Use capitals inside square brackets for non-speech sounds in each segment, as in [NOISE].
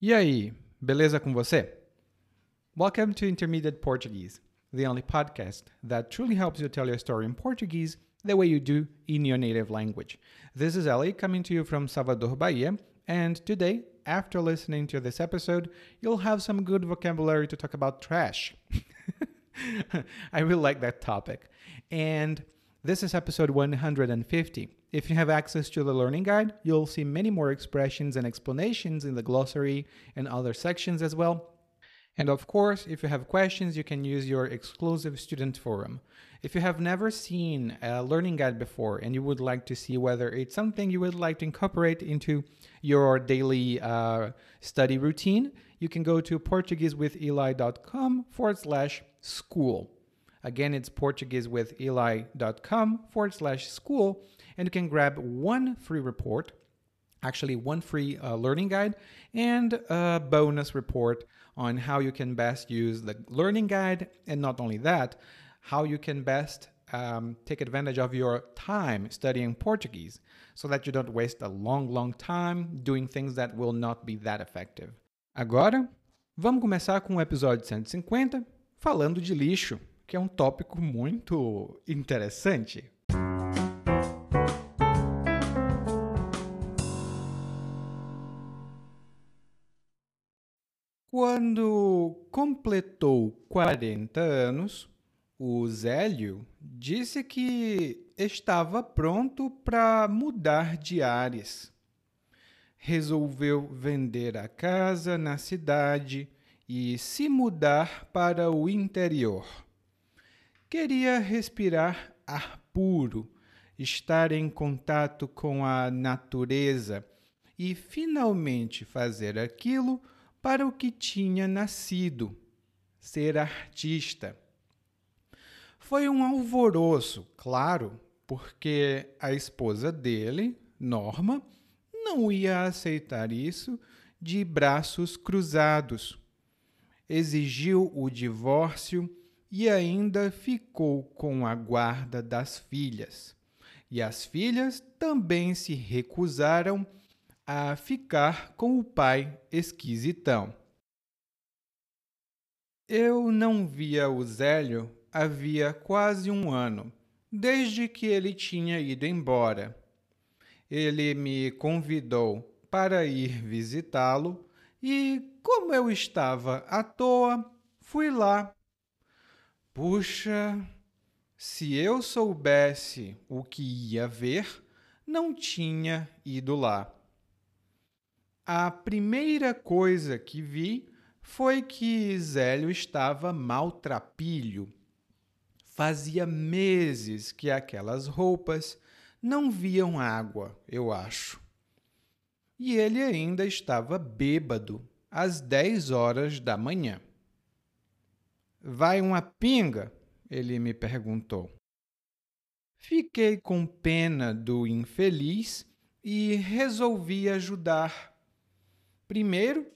E aí, beleza com você? Welcome to Intermediate Portuguese, the only podcast that truly helps you tell your story in Portuguese the way you do in your native language. This is Ellie coming to you from Salvador, Bahia, and today, after listening to this episode, you'll have some good vocabulary to talk about trash. [LAUGHS] I really like that topic. And this is episode 150. If you have access to the learning guide, you'll see many more expressions and explanations in the glossary and other sections as well. And of course, if you have questions, you can use your exclusive student forum. If you have never seen a learning guide before and you would like to see whether it's something you would like to incorporate into your daily uh, study routine, you can go to PortugueseWithEli.com forward slash school. Again, it's PortugueseWithEli.com forward slash school and you can grab one free report, actually, one free uh, learning guide, and a bonus report on how you can best use the learning guide. And not only that, how you can best um, take advantage of your time studying Portuguese so that you don't waste a long, long time doing things that will not be that effective. Agora, vamos começar com o episódio 150 falando de lixo, que é um tópico muito interessante. Quando completou 40 anos, o Zélio disse que estava pronto para mudar de ares. Resolveu vender a casa na cidade e se mudar para o interior. Queria respirar ar puro, estar em contato com a natureza e finalmente fazer aquilo para o que tinha nascido, ser artista. Foi um alvoroço, claro, porque a esposa dele, Norma, não ia aceitar isso de braços cruzados. Exigiu o divórcio e ainda ficou com a guarda das filhas. E as filhas também se recusaram a ficar com o pai esquisitão. Eu não via o Zélio havia quase um ano, desde que ele tinha ido embora. Ele me convidou para ir visitá-lo e, como eu estava à toa, fui lá. Puxa, se eu soubesse o que ia ver, não tinha ido lá. A primeira coisa que vi foi que Zélio estava maltrapilho. Fazia meses que aquelas roupas não viam água, eu acho. E ele ainda estava bêbado às dez horas da manhã. Vai uma pinga? Ele me perguntou. Fiquei com pena do infeliz e resolvi ajudar. Primeiro,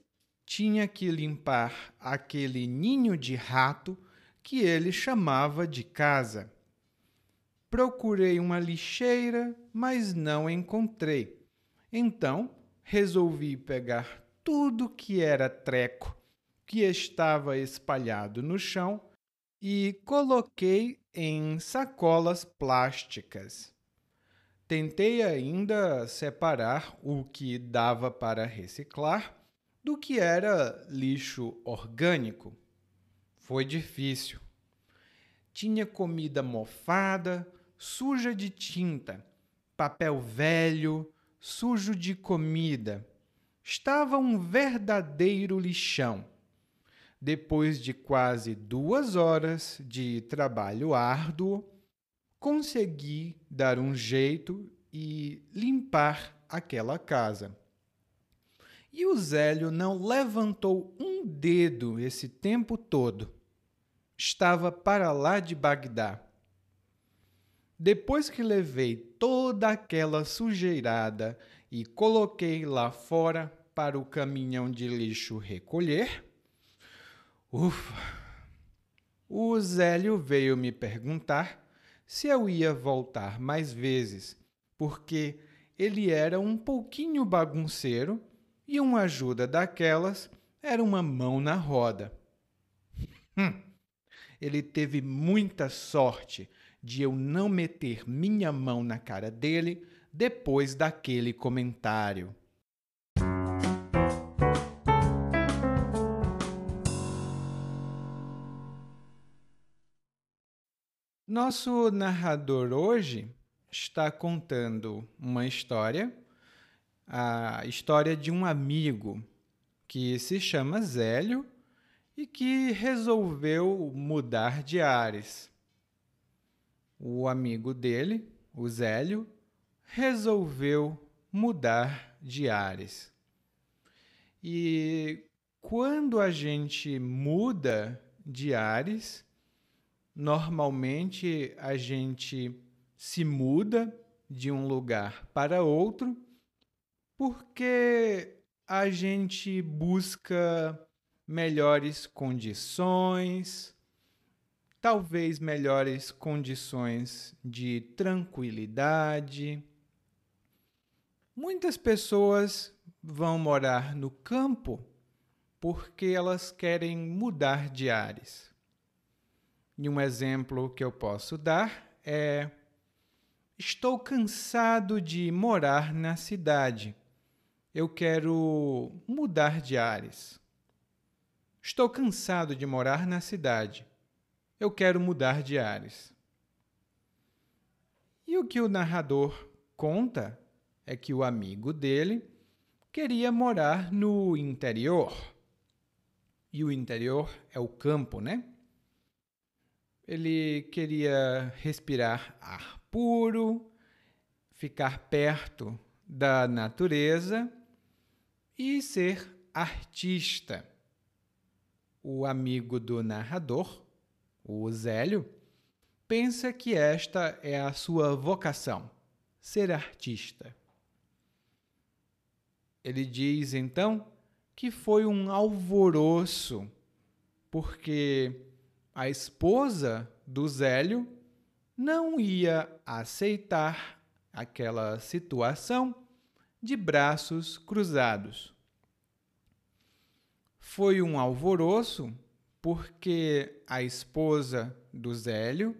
tinha que limpar aquele ninho de rato que ele chamava de casa. Procurei uma lixeira, mas não encontrei. Então, resolvi pegar tudo que era treco que estava espalhado no chão e coloquei em sacolas plásticas. Tentei ainda separar o que dava para reciclar do que era lixo orgânico. Foi difícil. Tinha comida mofada, suja de tinta, papel velho, sujo de comida. Estava um verdadeiro lixão. Depois de quase duas horas de trabalho árduo, consegui dar um jeito e limpar aquela casa. E o Zélio não levantou um dedo esse tempo todo. Estava para lá de Bagdá. Depois que levei toda aquela sujeirada e coloquei lá fora para o caminhão de lixo recolher, ufa! O Zélio veio me perguntar se eu ia voltar mais vezes, porque ele era um pouquinho bagunceiro e uma ajuda daquelas era uma mão na roda. Hum, ele teve muita sorte de eu não meter minha mão na cara dele depois daquele comentário. Nosso narrador hoje está contando uma história, a história de um amigo que se chama Zélio e que resolveu mudar de ares. O amigo dele, o Zélio, resolveu mudar de ares. E quando a gente muda de ares, Normalmente a gente se muda de um lugar para outro porque a gente busca melhores condições, talvez melhores condições de tranquilidade. Muitas pessoas vão morar no campo porque elas querem mudar de ares. E um exemplo que eu posso dar é: estou cansado de morar na cidade. Eu quero mudar de ares. Estou cansado de morar na cidade. Eu quero mudar de ares. E o que o narrador conta é que o amigo dele queria morar no interior. E o interior é o campo, né? Ele queria respirar ar puro, ficar perto da natureza e ser artista. O amigo do narrador, o Zélio, pensa que esta é a sua vocação, ser artista. Ele diz então que foi um alvoroço, porque a esposa do Zélio não ia aceitar aquela situação de braços cruzados. Foi um alvoroço porque a esposa do Zélio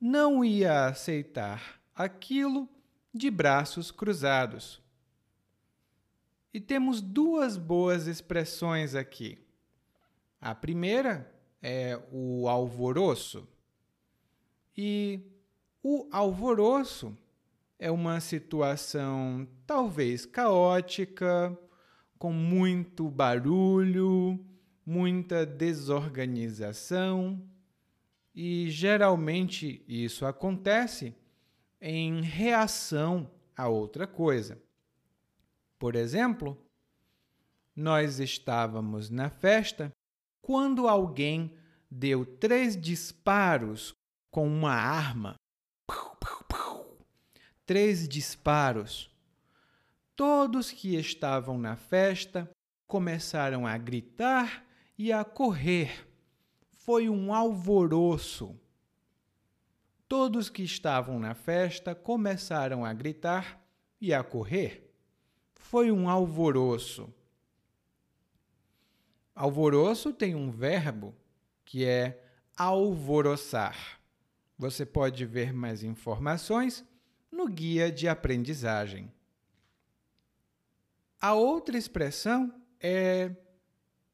não ia aceitar aquilo de braços cruzados. E temos duas boas expressões aqui. A primeira é o alvoroço. E o alvoroço é uma situação talvez caótica, com muito barulho, muita desorganização, e geralmente isso acontece em reação a outra coisa. Por exemplo, nós estávamos na festa quando alguém deu três disparos com uma arma, três disparos, todos que estavam na festa começaram a gritar e a correr. Foi um alvoroço. Todos que estavam na festa começaram a gritar e a correr. Foi um alvoroço. Alvoroço tem um verbo que é alvoroçar. Você pode ver mais informações no guia de aprendizagem. A outra expressão é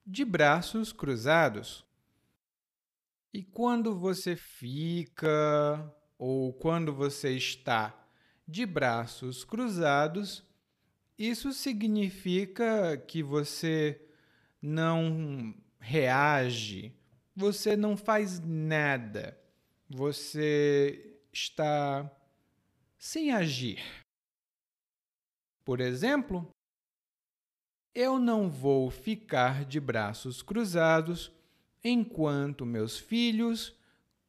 de braços cruzados. E quando você fica ou quando você está de braços cruzados, isso significa que você não reage, você não faz nada, você está sem agir. Por exemplo, eu não vou ficar de braços cruzados enquanto meus filhos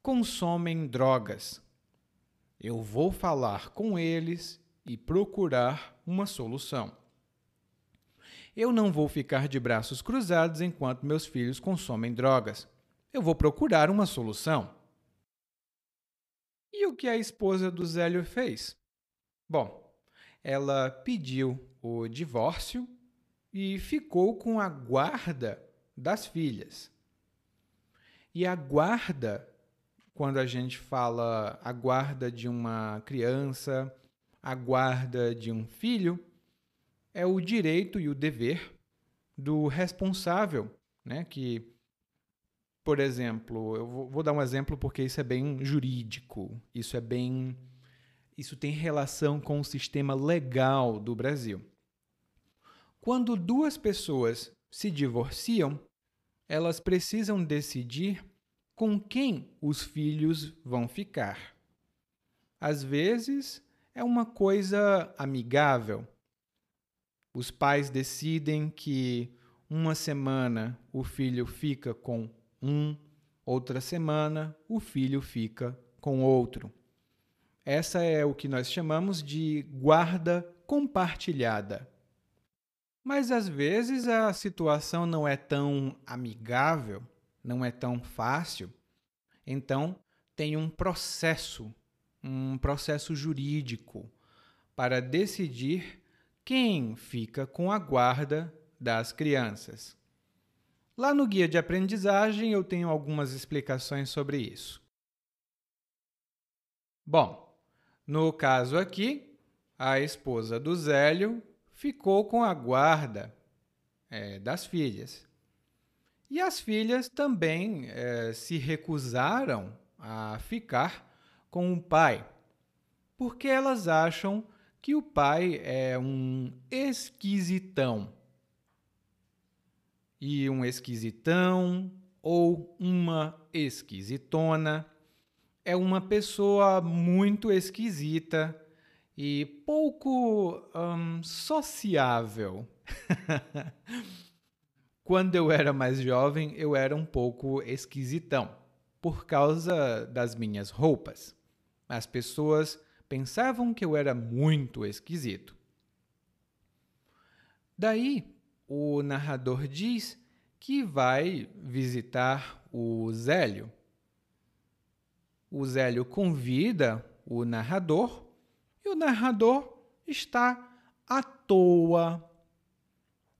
consomem drogas. Eu vou falar com eles e procurar uma solução. Eu não vou ficar de braços cruzados enquanto meus filhos consomem drogas. Eu vou procurar uma solução. E o que a esposa do Zélio fez? Bom, ela pediu o divórcio e ficou com a guarda das filhas. E a guarda, quando a gente fala a guarda de uma criança, a guarda de um filho, é o direito e o dever do responsável, né? Que, por exemplo, eu vou, dar um exemplo porque isso é bem jurídico, isso é bem, isso tem relação com o sistema legal do Brasil. Quando duas pessoas se divorciam, elas precisam decidir com quem os filhos vão ficar. Às vezes é uma coisa amigável. Os pais decidem que uma semana o filho fica com um, outra semana o filho fica com outro. Essa é o que nós chamamos de guarda compartilhada. Mas às vezes a situação não é tão amigável, não é tão fácil. Então, tem um processo, um processo jurídico para decidir quem fica com a guarda das crianças. Lá no guia de aprendizagem eu tenho algumas explicações sobre isso. Bom, no caso aqui, a esposa do Zélio ficou com a guarda é, das filhas. E as filhas também é, se recusaram a ficar com o pai, porque elas acham que o pai é um esquisitão. E um esquisitão ou uma esquisitona é uma pessoa muito esquisita e pouco um, sociável. [LAUGHS] Quando eu era mais jovem, eu era um pouco esquisitão, por causa das minhas roupas. As pessoas pensavam que eu era muito esquisito. Daí, o narrador diz que vai visitar o Zélio. O Zélio convida o narrador e o narrador está à toa.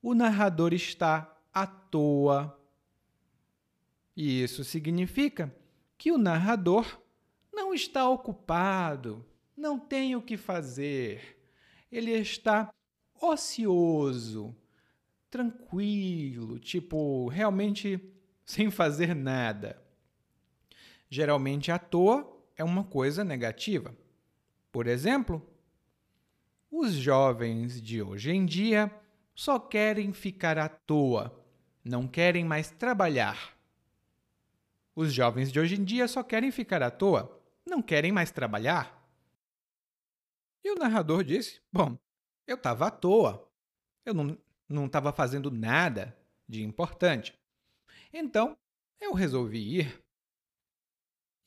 O narrador está à toa. E isso significa que o narrador não está ocupado, não tem o que fazer. Ele está ocioso, tranquilo, tipo, realmente sem fazer nada. Geralmente, à toa é uma coisa negativa. Por exemplo, os jovens de hoje em dia só querem ficar à toa, não querem mais trabalhar. Os jovens de hoje em dia só querem ficar à toa, não querem mais trabalhar. E o narrador disse: Bom, eu estava à toa, eu não estava fazendo nada de importante. Então, eu resolvi ir.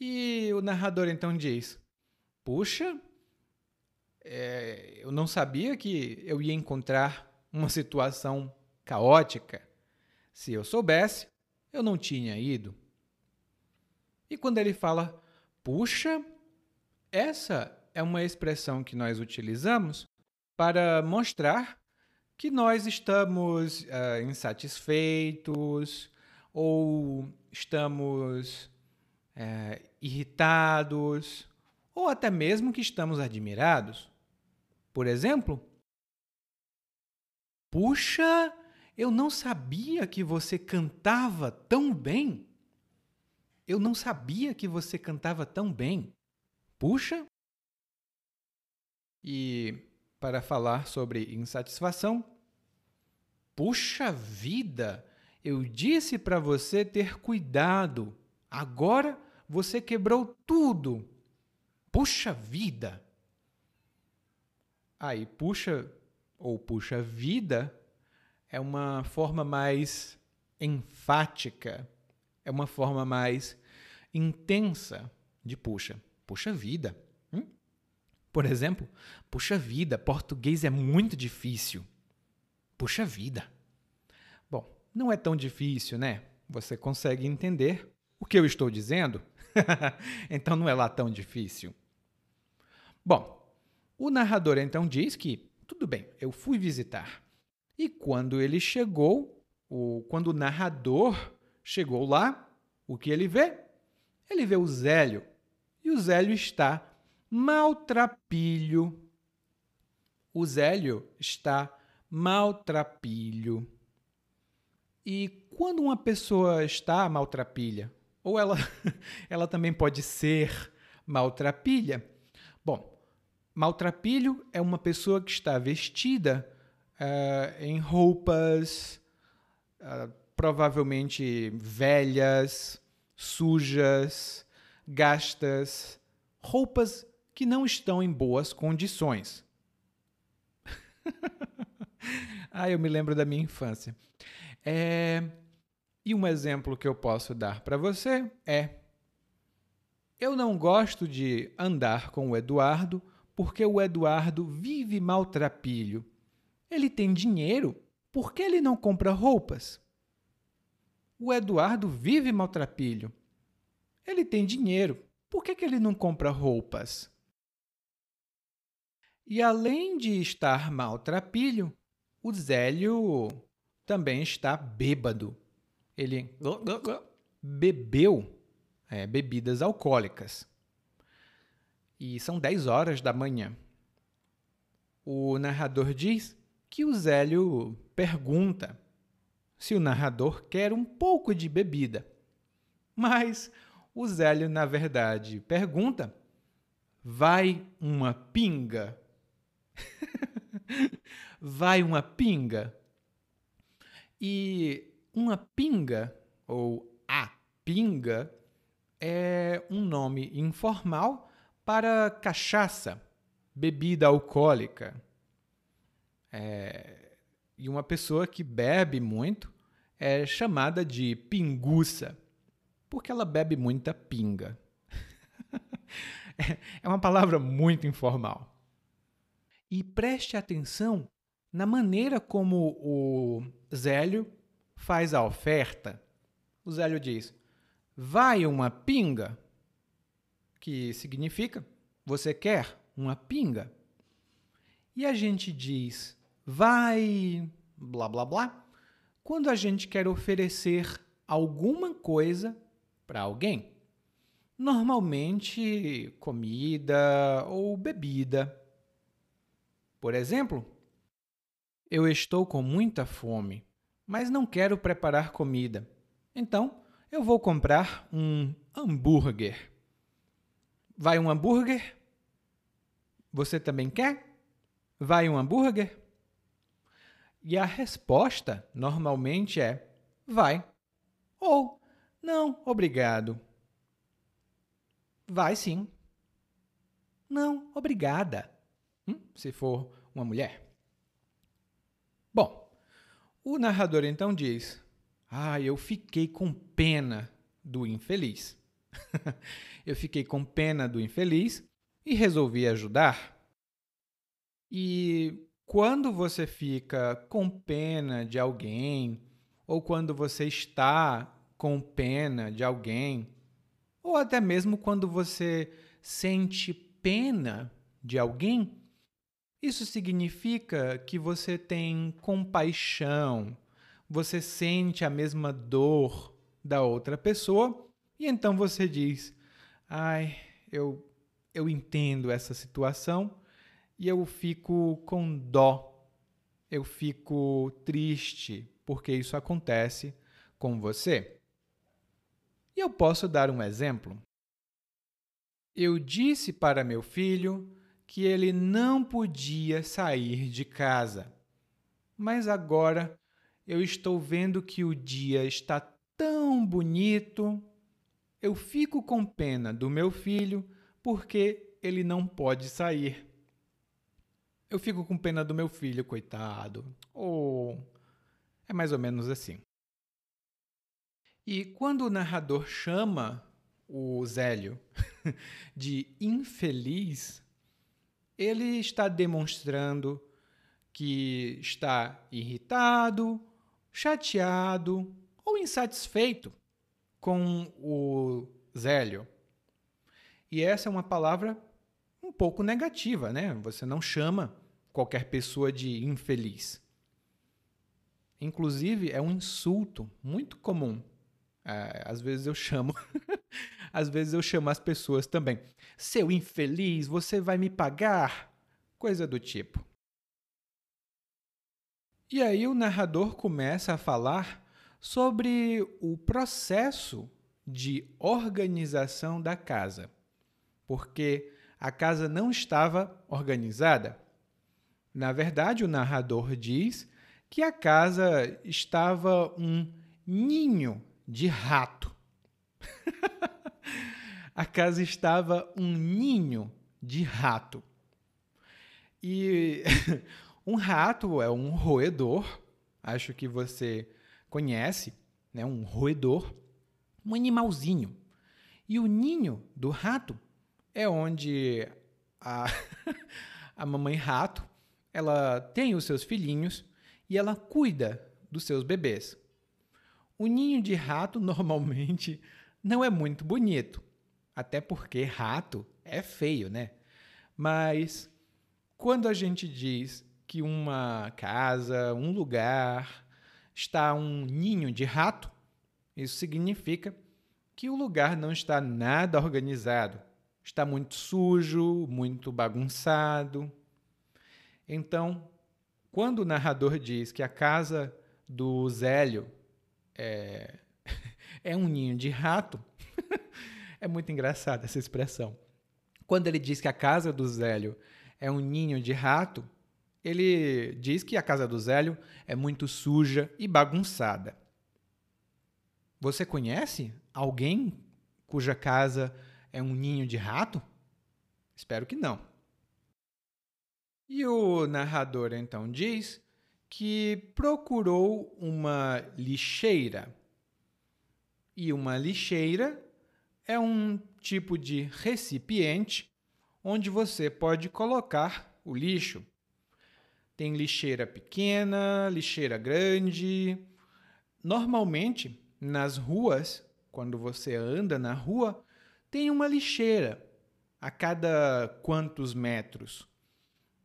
E o narrador então diz: Puxa, é, eu não sabia que eu ia encontrar uma situação caótica. Se eu soubesse, eu não tinha ido. E quando ele fala, puxa, essa é uma expressão que nós utilizamos para mostrar que nós estamos uh, insatisfeitos ou estamos uh, irritados ou até mesmo que estamos admirados. Por exemplo, puxa, eu não sabia que você cantava tão bem. Eu não sabia que você cantava tão bem. Puxa. E para falar sobre insatisfação, puxa vida, eu disse para você ter cuidado. Agora você quebrou tudo. Puxa vida! Aí, puxa ou puxa vida é uma forma mais enfática, é uma forma mais intensa de puxa. Puxa vida. Por exemplo, puxa vida, português é muito difícil. Puxa vida. Bom, não é tão difícil, né? Você consegue entender o que eu estou dizendo? [LAUGHS] então não é lá tão difícil. Bom, o narrador então diz que, tudo bem, eu fui visitar. E quando ele chegou, o, quando o narrador chegou lá, o que ele vê? Ele vê o Zélio. E o Zélio está maltrapilho. O Zélio está maltrapilho. E quando uma pessoa está maltrapilha, ou ela, [LAUGHS] ela também pode ser maltrapilha, bom, maltrapilho é uma pessoa que está vestida uh, em roupas uh, provavelmente velhas, sujas, gastas, roupas que não estão em boas condições. [LAUGHS] ah, eu me lembro da minha infância. É... E um exemplo que eu posso dar para você é: eu não gosto de andar com o Eduardo porque o Eduardo vive maltrapilho. Ele tem dinheiro, por que ele não compra roupas? O Eduardo vive maltrapilho. Ele tem dinheiro, por que, que ele não compra roupas? E além de estar maltrapilho, o Zélio também está bêbado. Ele bebeu é, bebidas alcoólicas. E são 10 horas da manhã. O narrador diz que o Zélio pergunta se o narrador quer um pouco de bebida. Mas o Zélio, na verdade, pergunta: vai uma pinga? [LAUGHS] vai uma pinga? E uma pinga, ou a pinga, é um nome informal para cachaça, bebida alcoólica. É, e uma pessoa que bebe muito é chamada de pinguça, porque ela bebe muita pinga. [LAUGHS] é uma palavra muito informal. E preste atenção na maneira como o Zélio faz a oferta. O Zélio diz: vai uma pinga, que significa você quer uma pinga. E a gente diz: vai blá blá blá, quando a gente quer oferecer alguma coisa para alguém. Normalmente comida ou bebida. Por exemplo, eu estou com muita fome, mas não quero preparar comida. Então, eu vou comprar um hambúrguer. Vai um hambúrguer? Você também quer? Vai um hambúrguer? E a resposta normalmente é vai ou não, obrigado. Vai sim. Não, obrigada. Hum, se for uma mulher. Bom, o narrador então diz: Ah, eu fiquei com pena do infeliz. [LAUGHS] eu fiquei com pena do infeliz e resolvi ajudar. E quando você fica com pena de alguém, ou quando você está com pena de alguém, ou até mesmo quando você sente pena de alguém, isso significa que você tem compaixão, você sente a mesma dor da outra pessoa e então você diz: "Ai, eu eu entendo essa situação e eu fico com dó, eu fico triste porque isso acontece com você. E eu posso dar um exemplo. Eu disse para meu filho que ele não podia sair de casa, mas agora eu estou vendo que o dia está tão bonito. Eu fico com pena do meu filho porque ele não pode sair. Eu fico com pena do meu filho, coitado. Ou é mais ou menos assim. E quando o narrador chama o Zélio [LAUGHS] de infeliz, ele está demonstrando que está irritado, chateado ou insatisfeito com o Zélio. E essa é uma palavra um pouco negativa, né? Você não chama qualquer pessoa de infeliz. Inclusive, é um insulto muito comum. É, às vezes eu chamo, [LAUGHS] às vezes eu chamo as pessoas também. Seu infeliz, você vai me pagar? Coisa do tipo. E aí o narrador começa a falar sobre o processo de organização da casa, porque a casa não estava organizada. Na verdade, o narrador diz que a casa estava um ninho de rato. [LAUGHS] a casa estava um ninho de rato. E [LAUGHS] um rato é um roedor, acho que você conhece, né? um roedor, um animalzinho. E o ninho do rato é onde a, [LAUGHS] a mamãe rato ela tem os seus filhinhos e ela cuida dos seus bebês. O ninho de rato normalmente não é muito bonito, até porque rato é feio, né? Mas quando a gente diz que uma casa, um lugar está um ninho de rato, isso significa que o lugar não está nada organizado, está muito sujo, muito bagunçado. Então, quando o narrador diz que a casa do Zélio é, é um ninho de rato, [LAUGHS] é muito engraçada essa expressão. Quando ele diz que a casa do Zélio é um ninho de rato, ele diz que a casa do Zélio é muito suja e bagunçada. Você conhece alguém cuja casa é um ninho de rato? Espero que não. E o narrador então diz que procurou uma lixeira. E uma lixeira é um tipo de recipiente onde você pode colocar o lixo. Tem lixeira pequena, lixeira grande. Normalmente, nas ruas, quando você anda na rua, tem uma lixeira a cada quantos metros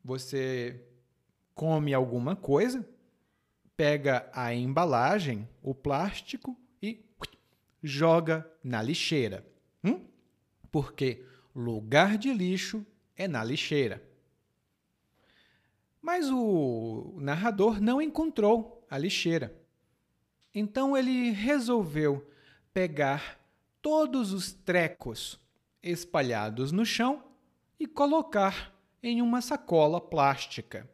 você come alguma coisa, pega a embalagem, o plástico joga na lixeira. Hum? Porque lugar de lixo é na lixeira. Mas o narrador não encontrou a lixeira. Então ele resolveu pegar todos os trecos espalhados no chão e colocar em uma sacola plástica.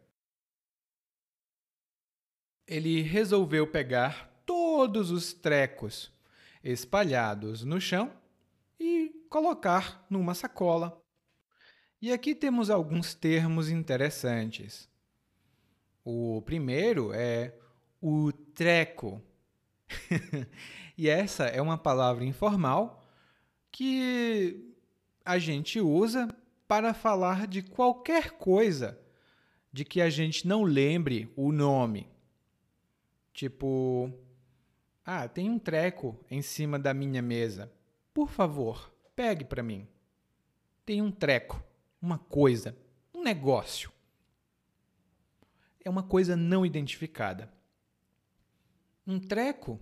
Ele resolveu pegar todos os trecos espalhados no chão e colocar numa sacola. E aqui temos alguns termos interessantes. O primeiro é o treco. [LAUGHS] e essa é uma palavra informal que a gente usa para falar de qualquer coisa de que a gente não lembre o nome. Tipo, ah, tem um treco em cima da minha mesa. Por favor, pegue para mim. Tem um treco, uma coisa, um negócio. É uma coisa não identificada. Um treco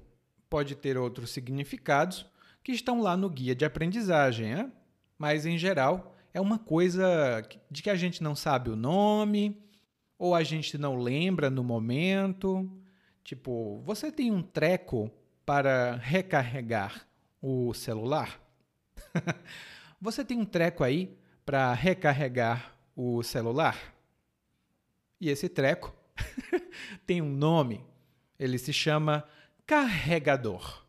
pode ter outros significados que estão lá no guia de aprendizagem, hein? mas em geral é uma coisa de que a gente não sabe o nome, ou a gente não lembra no momento. Tipo, você tem um treco para recarregar o celular? [LAUGHS] você tem um treco aí para recarregar o celular? E esse treco [LAUGHS] tem um nome. Ele se chama carregador.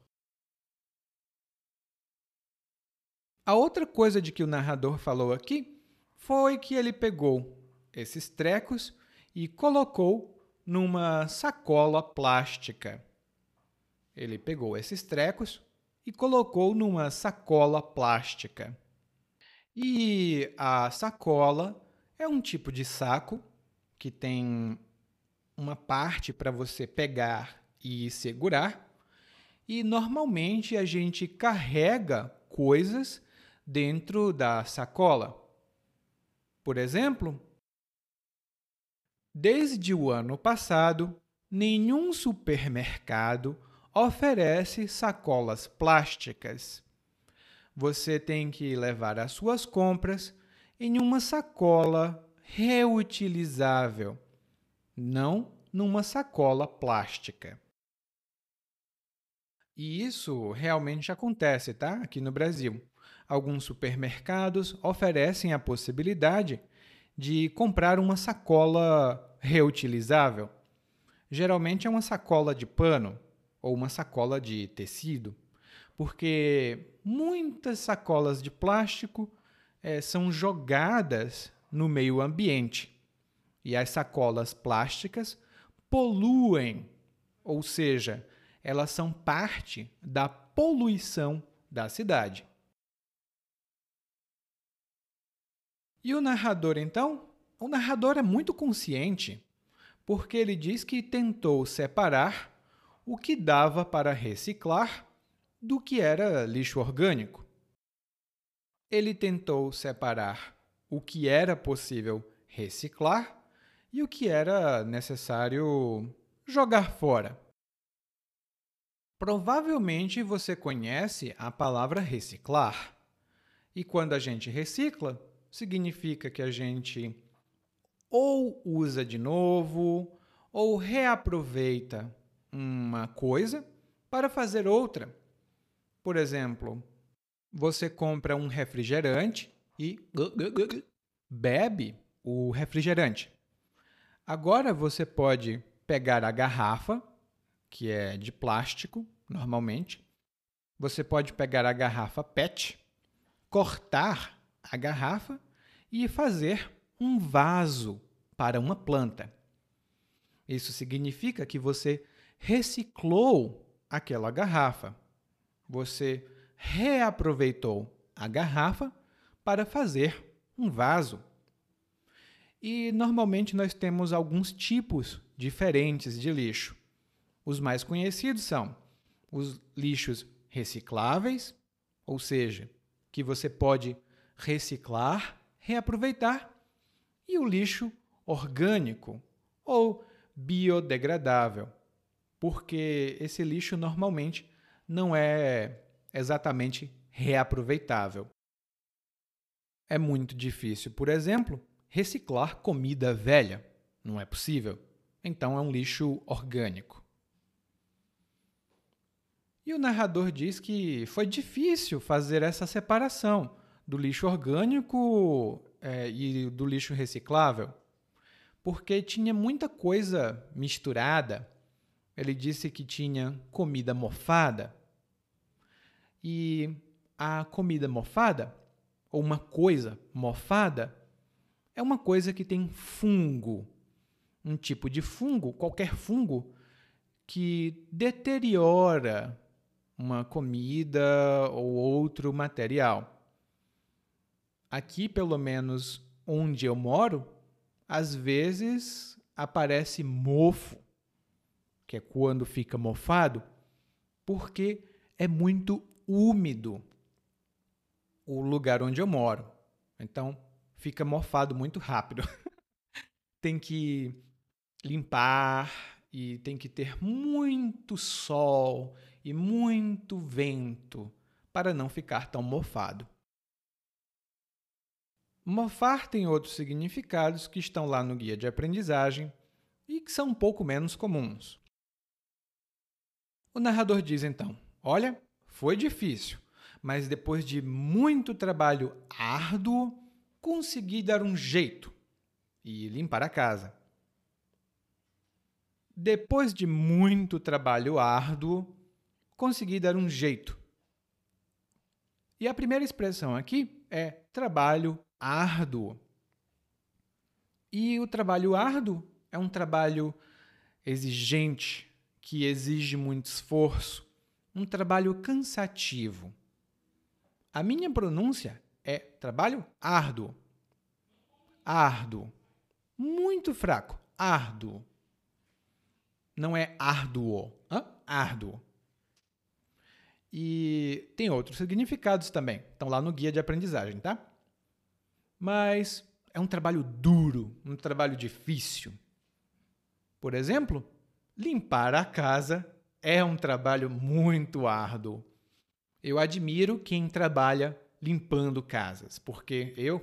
A outra coisa de que o narrador falou aqui foi que ele pegou esses trecos e colocou numa sacola plástica. Ele pegou esses trecos e colocou numa sacola plástica. E a sacola é um tipo de saco que tem uma parte para você pegar e segurar. E normalmente a gente carrega coisas dentro da sacola. Por exemplo, desde o ano passado, nenhum supermercado oferece sacolas plásticas. Você tem que levar as suas compras em uma sacola reutilizável, não numa sacola plástica. E isso realmente acontece, tá? Aqui no Brasil. Alguns supermercados oferecem a possibilidade de comprar uma sacola reutilizável. Geralmente é uma sacola de pano ou uma sacola de tecido, porque muitas sacolas de plástico é, são jogadas no meio ambiente e as sacolas plásticas poluem, ou seja, elas são parte da poluição da cidade. E o narrador, então? O narrador é muito consciente, porque ele diz que tentou separar o que dava para reciclar do que era lixo orgânico. Ele tentou separar o que era possível reciclar e o que era necessário jogar fora. Provavelmente você conhece a palavra reciclar. E quando a gente recicla, significa que a gente ou usa de novo ou reaproveita uma coisa para fazer outra. Por exemplo, você compra um refrigerante e bebe o refrigerante. Agora você pode pegar a garrafa que é de plástico, normalmente. Você pode pegar a garrafa PET, cortar a garrafa e fazer um vaso para uma planta. Isso significa que você reciclou aquela garrafa. Você reaproveitou a garrafa para fazer um vaso. E normalmente nós temos alguns tipos diferentes de lixo. Os mais conhecidos são os lixos recicláveis, ou seja, que você pode reciclar, reaproveitar, e o lixo orgânico ou biodegradável, porque esse lixo normalmente não é exatamente reaproveitável. É muito difícil, por exemplo, reciclar comida velha. Não é possível. Então é um lixo orgânico. E o narrador diz que foi difícil fazer essa separação do lixo orgânico é, e do lixo reciclável, porque tinha muita coisa misturada. Ele disse que tinha comida mofada. E a comida mofada, ou uma coisa mofada, é uma coisa que tem fungo. Um tipo de fungo, qualquer fungo, que deteriora uma comida ou outro material. Aqui, pelo menos onde eu moro, às vezes aparece mofo, que é quando fica mofado, porque é muito úmido o lugar onde eu moro. Então, fica mofado muito rápido. [LAUGHS] tem que limpar e tem que ter muito sol e muito vento para não ficar tão mofado. Mofar tem outros significados que estão lá no guia de aprendizagem e que são um pouco menos comuns. O narrador diz então: Olha, foi difícil, mas depois de muito trabalho árduo, consegui dar um jeito e limpar a casa. Depois de muito trabalho árduo, consegui dar um jeito. E a primeira expressão aqui é trabalho árduo. E o trabalho árduo é um trabalho exigente, que exige muito esforço, um trabalho cansativo. A minha pronúncia é trabalho árduo. Árduo. Muito fraco. Árduo. Não é árduo. Hã? Árduo. E tem outros significados também, estão lá no guia de aprendizagem, tá? Mas é um trabalho duro, um trabalho difícil. Por exemplo, limpar a casa é um trabalho muito árduo. Eu admiro quem trabalha limpando casas, porque eu.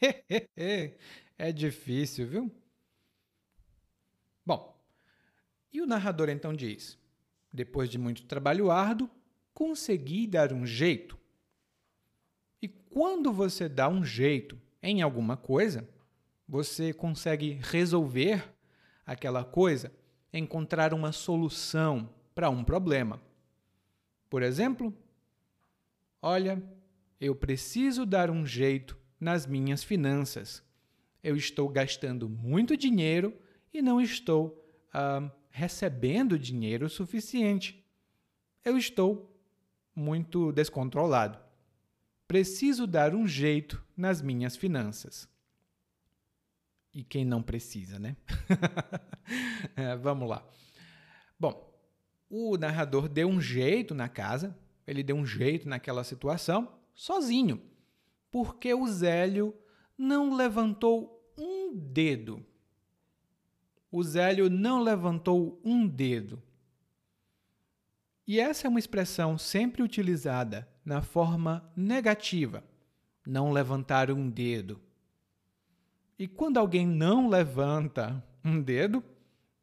[LAUGHS] é difícil, viu? Bom, e o narrador então diz: depois de muito trabalho árduo, consegui dar um jeito. Quando você dá um jeito em alguma coisa, você consegue resolver aquela coisa, encontrar uma solução para um problema. Por exemplo, olha, eu preciso dar um jeito nas minhas finanças. Eu estou gastando muito dinheiro e não estou uh, recebendo dinheiro suficiente. Eu estou muito descontrolado. Preciso dar um jeito nas minhas finanças. E quem não precisa, né? [LAUGHS] é, vamos lá. Bom, o narrador deu um jeito na casa, ele deu um jeito naquela situação, sozinho, porque o Zélio não levantou um dedo o Zélio não levantou um dedo. E essa é uma expressão sempre utilizada na forma negativa, não levantar um dedo. E quando alguém não levanta um dedo,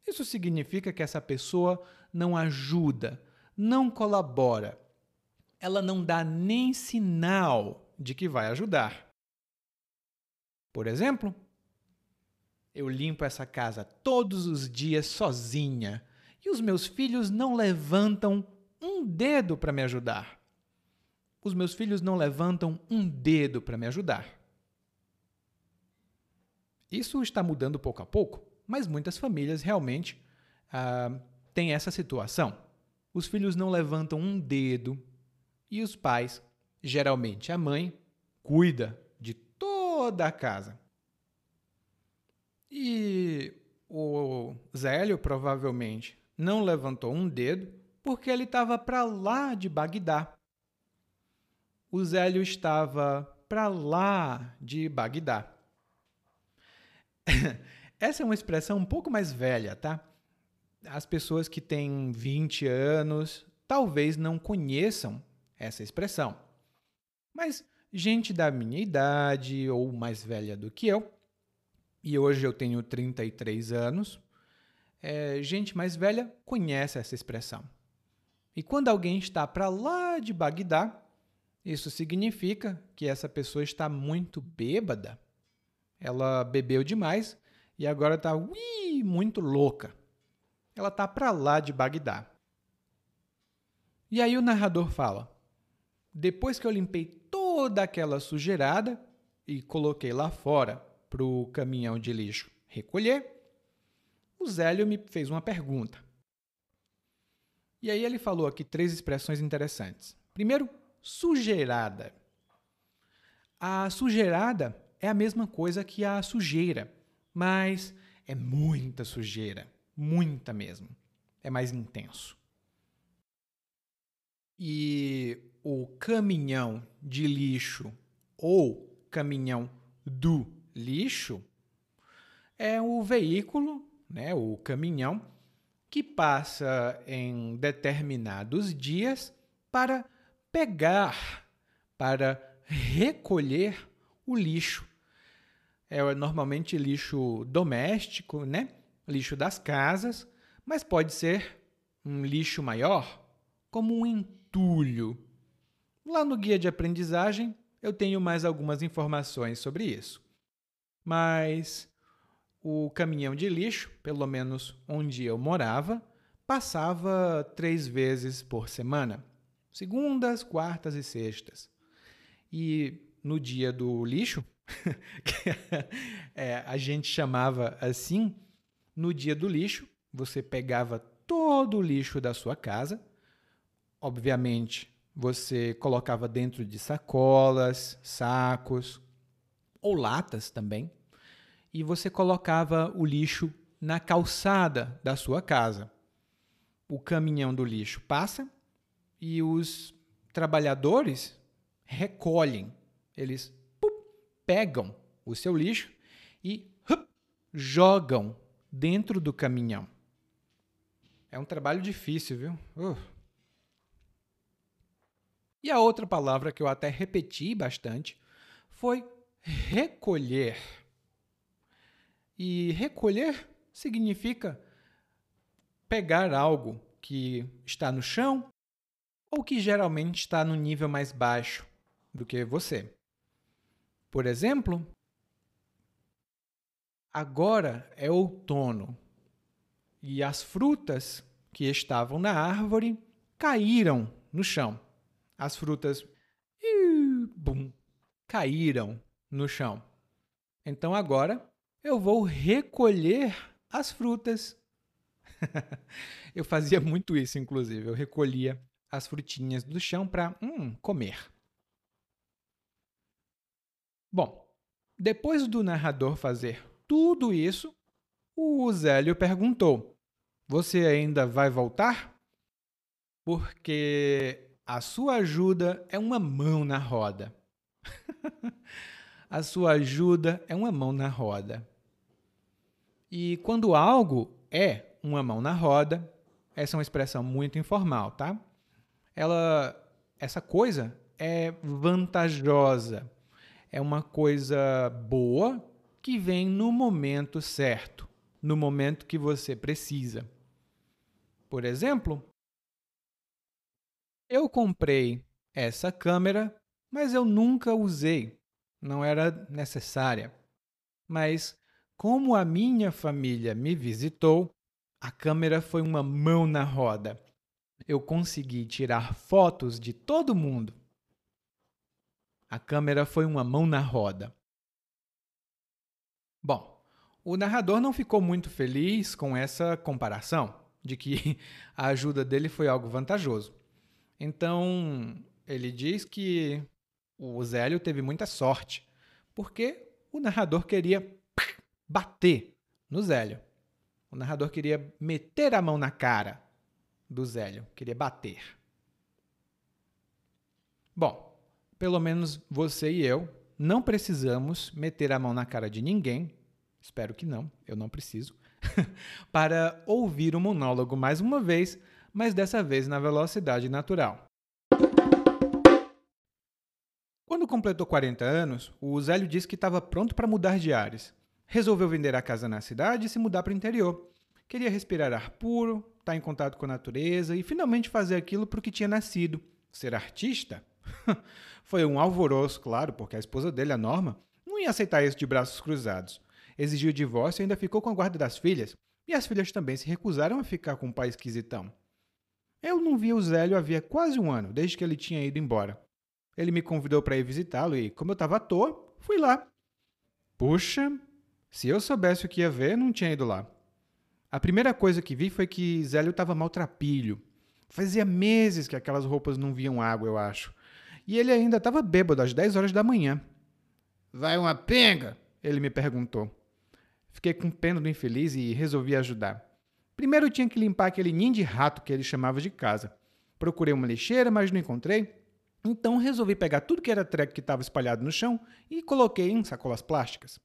isso significa que essa pessoa não ajuda, não colabora. Ela não dá nem sinal de que vai ajudar. Por exemplo, eu limpo essa casa todos os dias sozinha e os meus filhos não levantam um dedo para me ajudar. Os meus filhos não levantam um dedo para me ajudar. Isso está mudando pouco a pouco, mas muitas famílias realmente ah, têm essa situação. Os filhos não levantam um dedo e os pais, geralmente a mãe, cuida de toda a casa. E o Zélio provavelmente não levantou um dedo porque ele estava para lá de Bagdá. O Zélio estava para lá de Bagdá. [LAUGHS] Essa é uma expressão um pouco mais velha, tá? As pessoas que têm 20 anos talvez não conheçam essa expressão. Mas gente da minha idade ou mais velha do que eu e hoje eu tenho 33 anos, é, gente mais velha conhece essa expressão. E quando alguém está para lá de Bagdá, isso significa que essa pessoa está muito bêbada. Ela bebeu demais e agora está muito louca. Ela está para lá de Bagdá. E aí o narrador fala: depois que eu limpei toda aquela sujeirada e coloquei lá fora para o caminhão de lixo recolher, o Zélio me fez uma pergunta. E aí ele falou aqui três expressões interessantes. Primeiro, sujeirada. A sujeirada é a mesma coisa que a sujeira, mas é muita sujeira, muita mesmo. É mais intenso. E o caminhão de lixo ou caminhão do lixo é o veículo, né, o caminhão, que passa em determinados dias para pegar, para recolher o lixo. É normalmente lixo doméstico, né? Lixo das casas, mas pode ser um lixo maior, como um entulho. Lá no guia de aprendizagem eu tenho mais algumas informações sobre isso mas o caminhão de lixo, pelo menos onde eu morava, passava três vezes por semana, segundas, quartas e sextas. E no dia do lixo, [LAUGHS] é, a gente chamava assim, no dia do lixo, você pegava todo o lixo da sua casa, obviamente você colocava dentro de sacolas, sacos, ou latas também, e você colocava o lixo na calçada da sua casa. O caminhão do lixo passa e os trabalhadores recolhem. Eles pegam o seu lixo e hup, jogam dentro do caminhão. É um trabalho difícil, viu? Uh. E a outra palavra que eu até repeti bastante foi recolher. E recolher significa pegar algo que está no chão ou que geralmente está no nível mais baixo do que você. Por exemplo, agora é outono e as frutas que estavam na árvore caíram no chão. As frutas bum, caíram no chão. Então agora eu vou recolher as frutas. [LAUGHS] eu fazia muito isso, inclusive. Eu recolhia as frutinhas do chão para hum, comer. Bom, depois do narrador fazer tudo isso, o Zélio perguntou: Você ainda vai voltar? Porque a sua ajuda é uma mão na roda. [LAUGHS] a sua ajuda é uma mão na roda. E quando algo é uma mão na roda, essa é uma expressão muito informal, tá? Ela, essa coisa é vantajosa, é uma coisa boa que vem no momento certo, no momento que você precisa. Por exemplo, eu comprei essa câmera, mas eu nunca usei, não era necessária. Mas, como a minha família me visitou, a câmera foi uma mão na roda. Eu consegui tirar fotos de todo mundo. A câmera foi uma mão na roda. Bom, o narrador não ficou muito feliz com essa comparação, de que [LAUGHS] a ajuda dele foi algo vantajoso. Então, ele diz que o Zélio teve muita sorte, porque o narrador queria bater no Zélio. O narrador queria meter a mão na cara do Zélio, queria bater. Bom, pelo menos você e eu, não precisamos meter a mão na cara de ninguém, espero que não, eu não preciso, [LAUGHS] para ouvir o monólogo mais uma vez, mas dessa vez na velocidade natural. Quando completou 40 anos, o Zélio disse que estava pronto para mudar de ares. Resolveu vender a casa na cidade e se mudar para o interior. Queria respirar ar puro, estar tá em contato com a natureza e finalmente fazer aquilo para o que tinha nascido: ser artista. [LAUGHS] Foi um alvoroço, claro, porque a esposa dele, a Norma, não ia aceitar isso de braços cruzados. Exigiu o divórcio e ainda ficou com a guarda das filhas, e as filhas também se recusaram a ficar com o pai esquisitão. Eu não via o Zélio havia quase um ano, desde que ele tinha ido embora. Ele me convidou para ir visitá-lo e, como eu estava à toa, fui lá. Puxa, se eu soubesse o que ia ver, não tinha ido lá. A primeira coisa que vi foi que Zélio estava maltrapilho. Fazia meses que aquelas roupas não viam água, eu acho. E ele ainda estava bêbado às 10 horas da manhã. Vai uma penga? Ele me perguntou. Fiquei com pena do infeliz e resolvi ajudar. Primeiro eu tinha que limpar aquele ninho de rato que ele chamava de casa. Procurei uma lixeira, mas não encontrei. Então resolvi pegar tudo que era treco que estava espalhado no chão e coloquei em sacolas plásticas.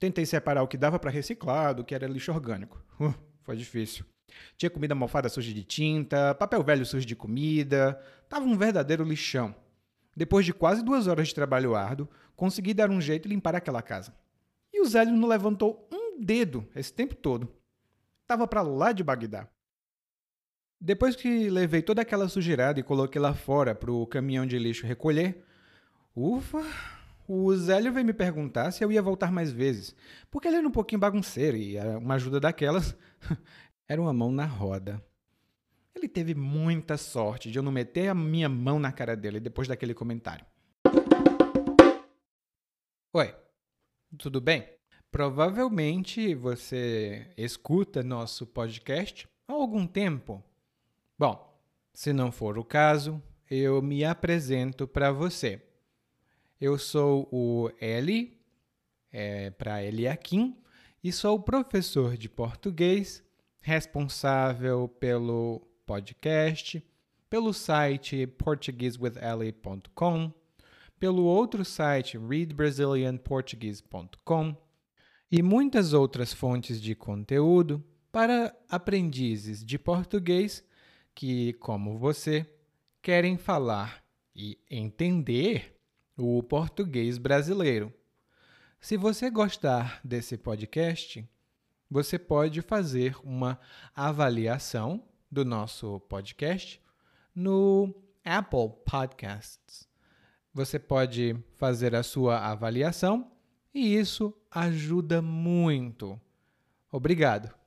Tentei separar o que dava para reciclar do que era lixo orgânico. Uh, foi difícil. Tinha comida mofada suja de tinta, papel velho sujo de comida. Tava um verdadeiro lixão. Depois de quase duas horas de trabalho árduo, consegui dar um jeito e limpar aquela casa. E o Zélio não levantou um dedo esse tempo todo. Tava para lá de Bagdá. Depois que levei toda aquela sujeirada e coloquei lá fora para o caminhão de lixo recolher, ufa, o Zélio veio me perguntar se eu ia voltar mais vezes, porque ele era um pouquinho bagunceiro e uma ajuda daquelas [LAUGHS] era uma mão na roda. Ele teve muita sorte de eu não meter a minha mão na cara dele depois daquele comentário. Oi, tudo bem? Provavelmente você escuta nosso podcast há algum tempo. Bom, se não for o caso, eu me apresento para você. Eu sou o Eli, é, para Eliakim, e sou professor de português responsável pelo podcast, pelo site portuguesewitheli.com, pelo outro site readbrazilianportuguese.com e muitas outras fontes de conteúdo para aprendizes de português que, como você, querem falar e entender o português brasileiro. Se você gostar desse podcast, você pode fazer uma avaliação do nosso podcast no Apple Podcasts. Você pode fazer a sua avaliação e isso ajuda muito. Obrigado.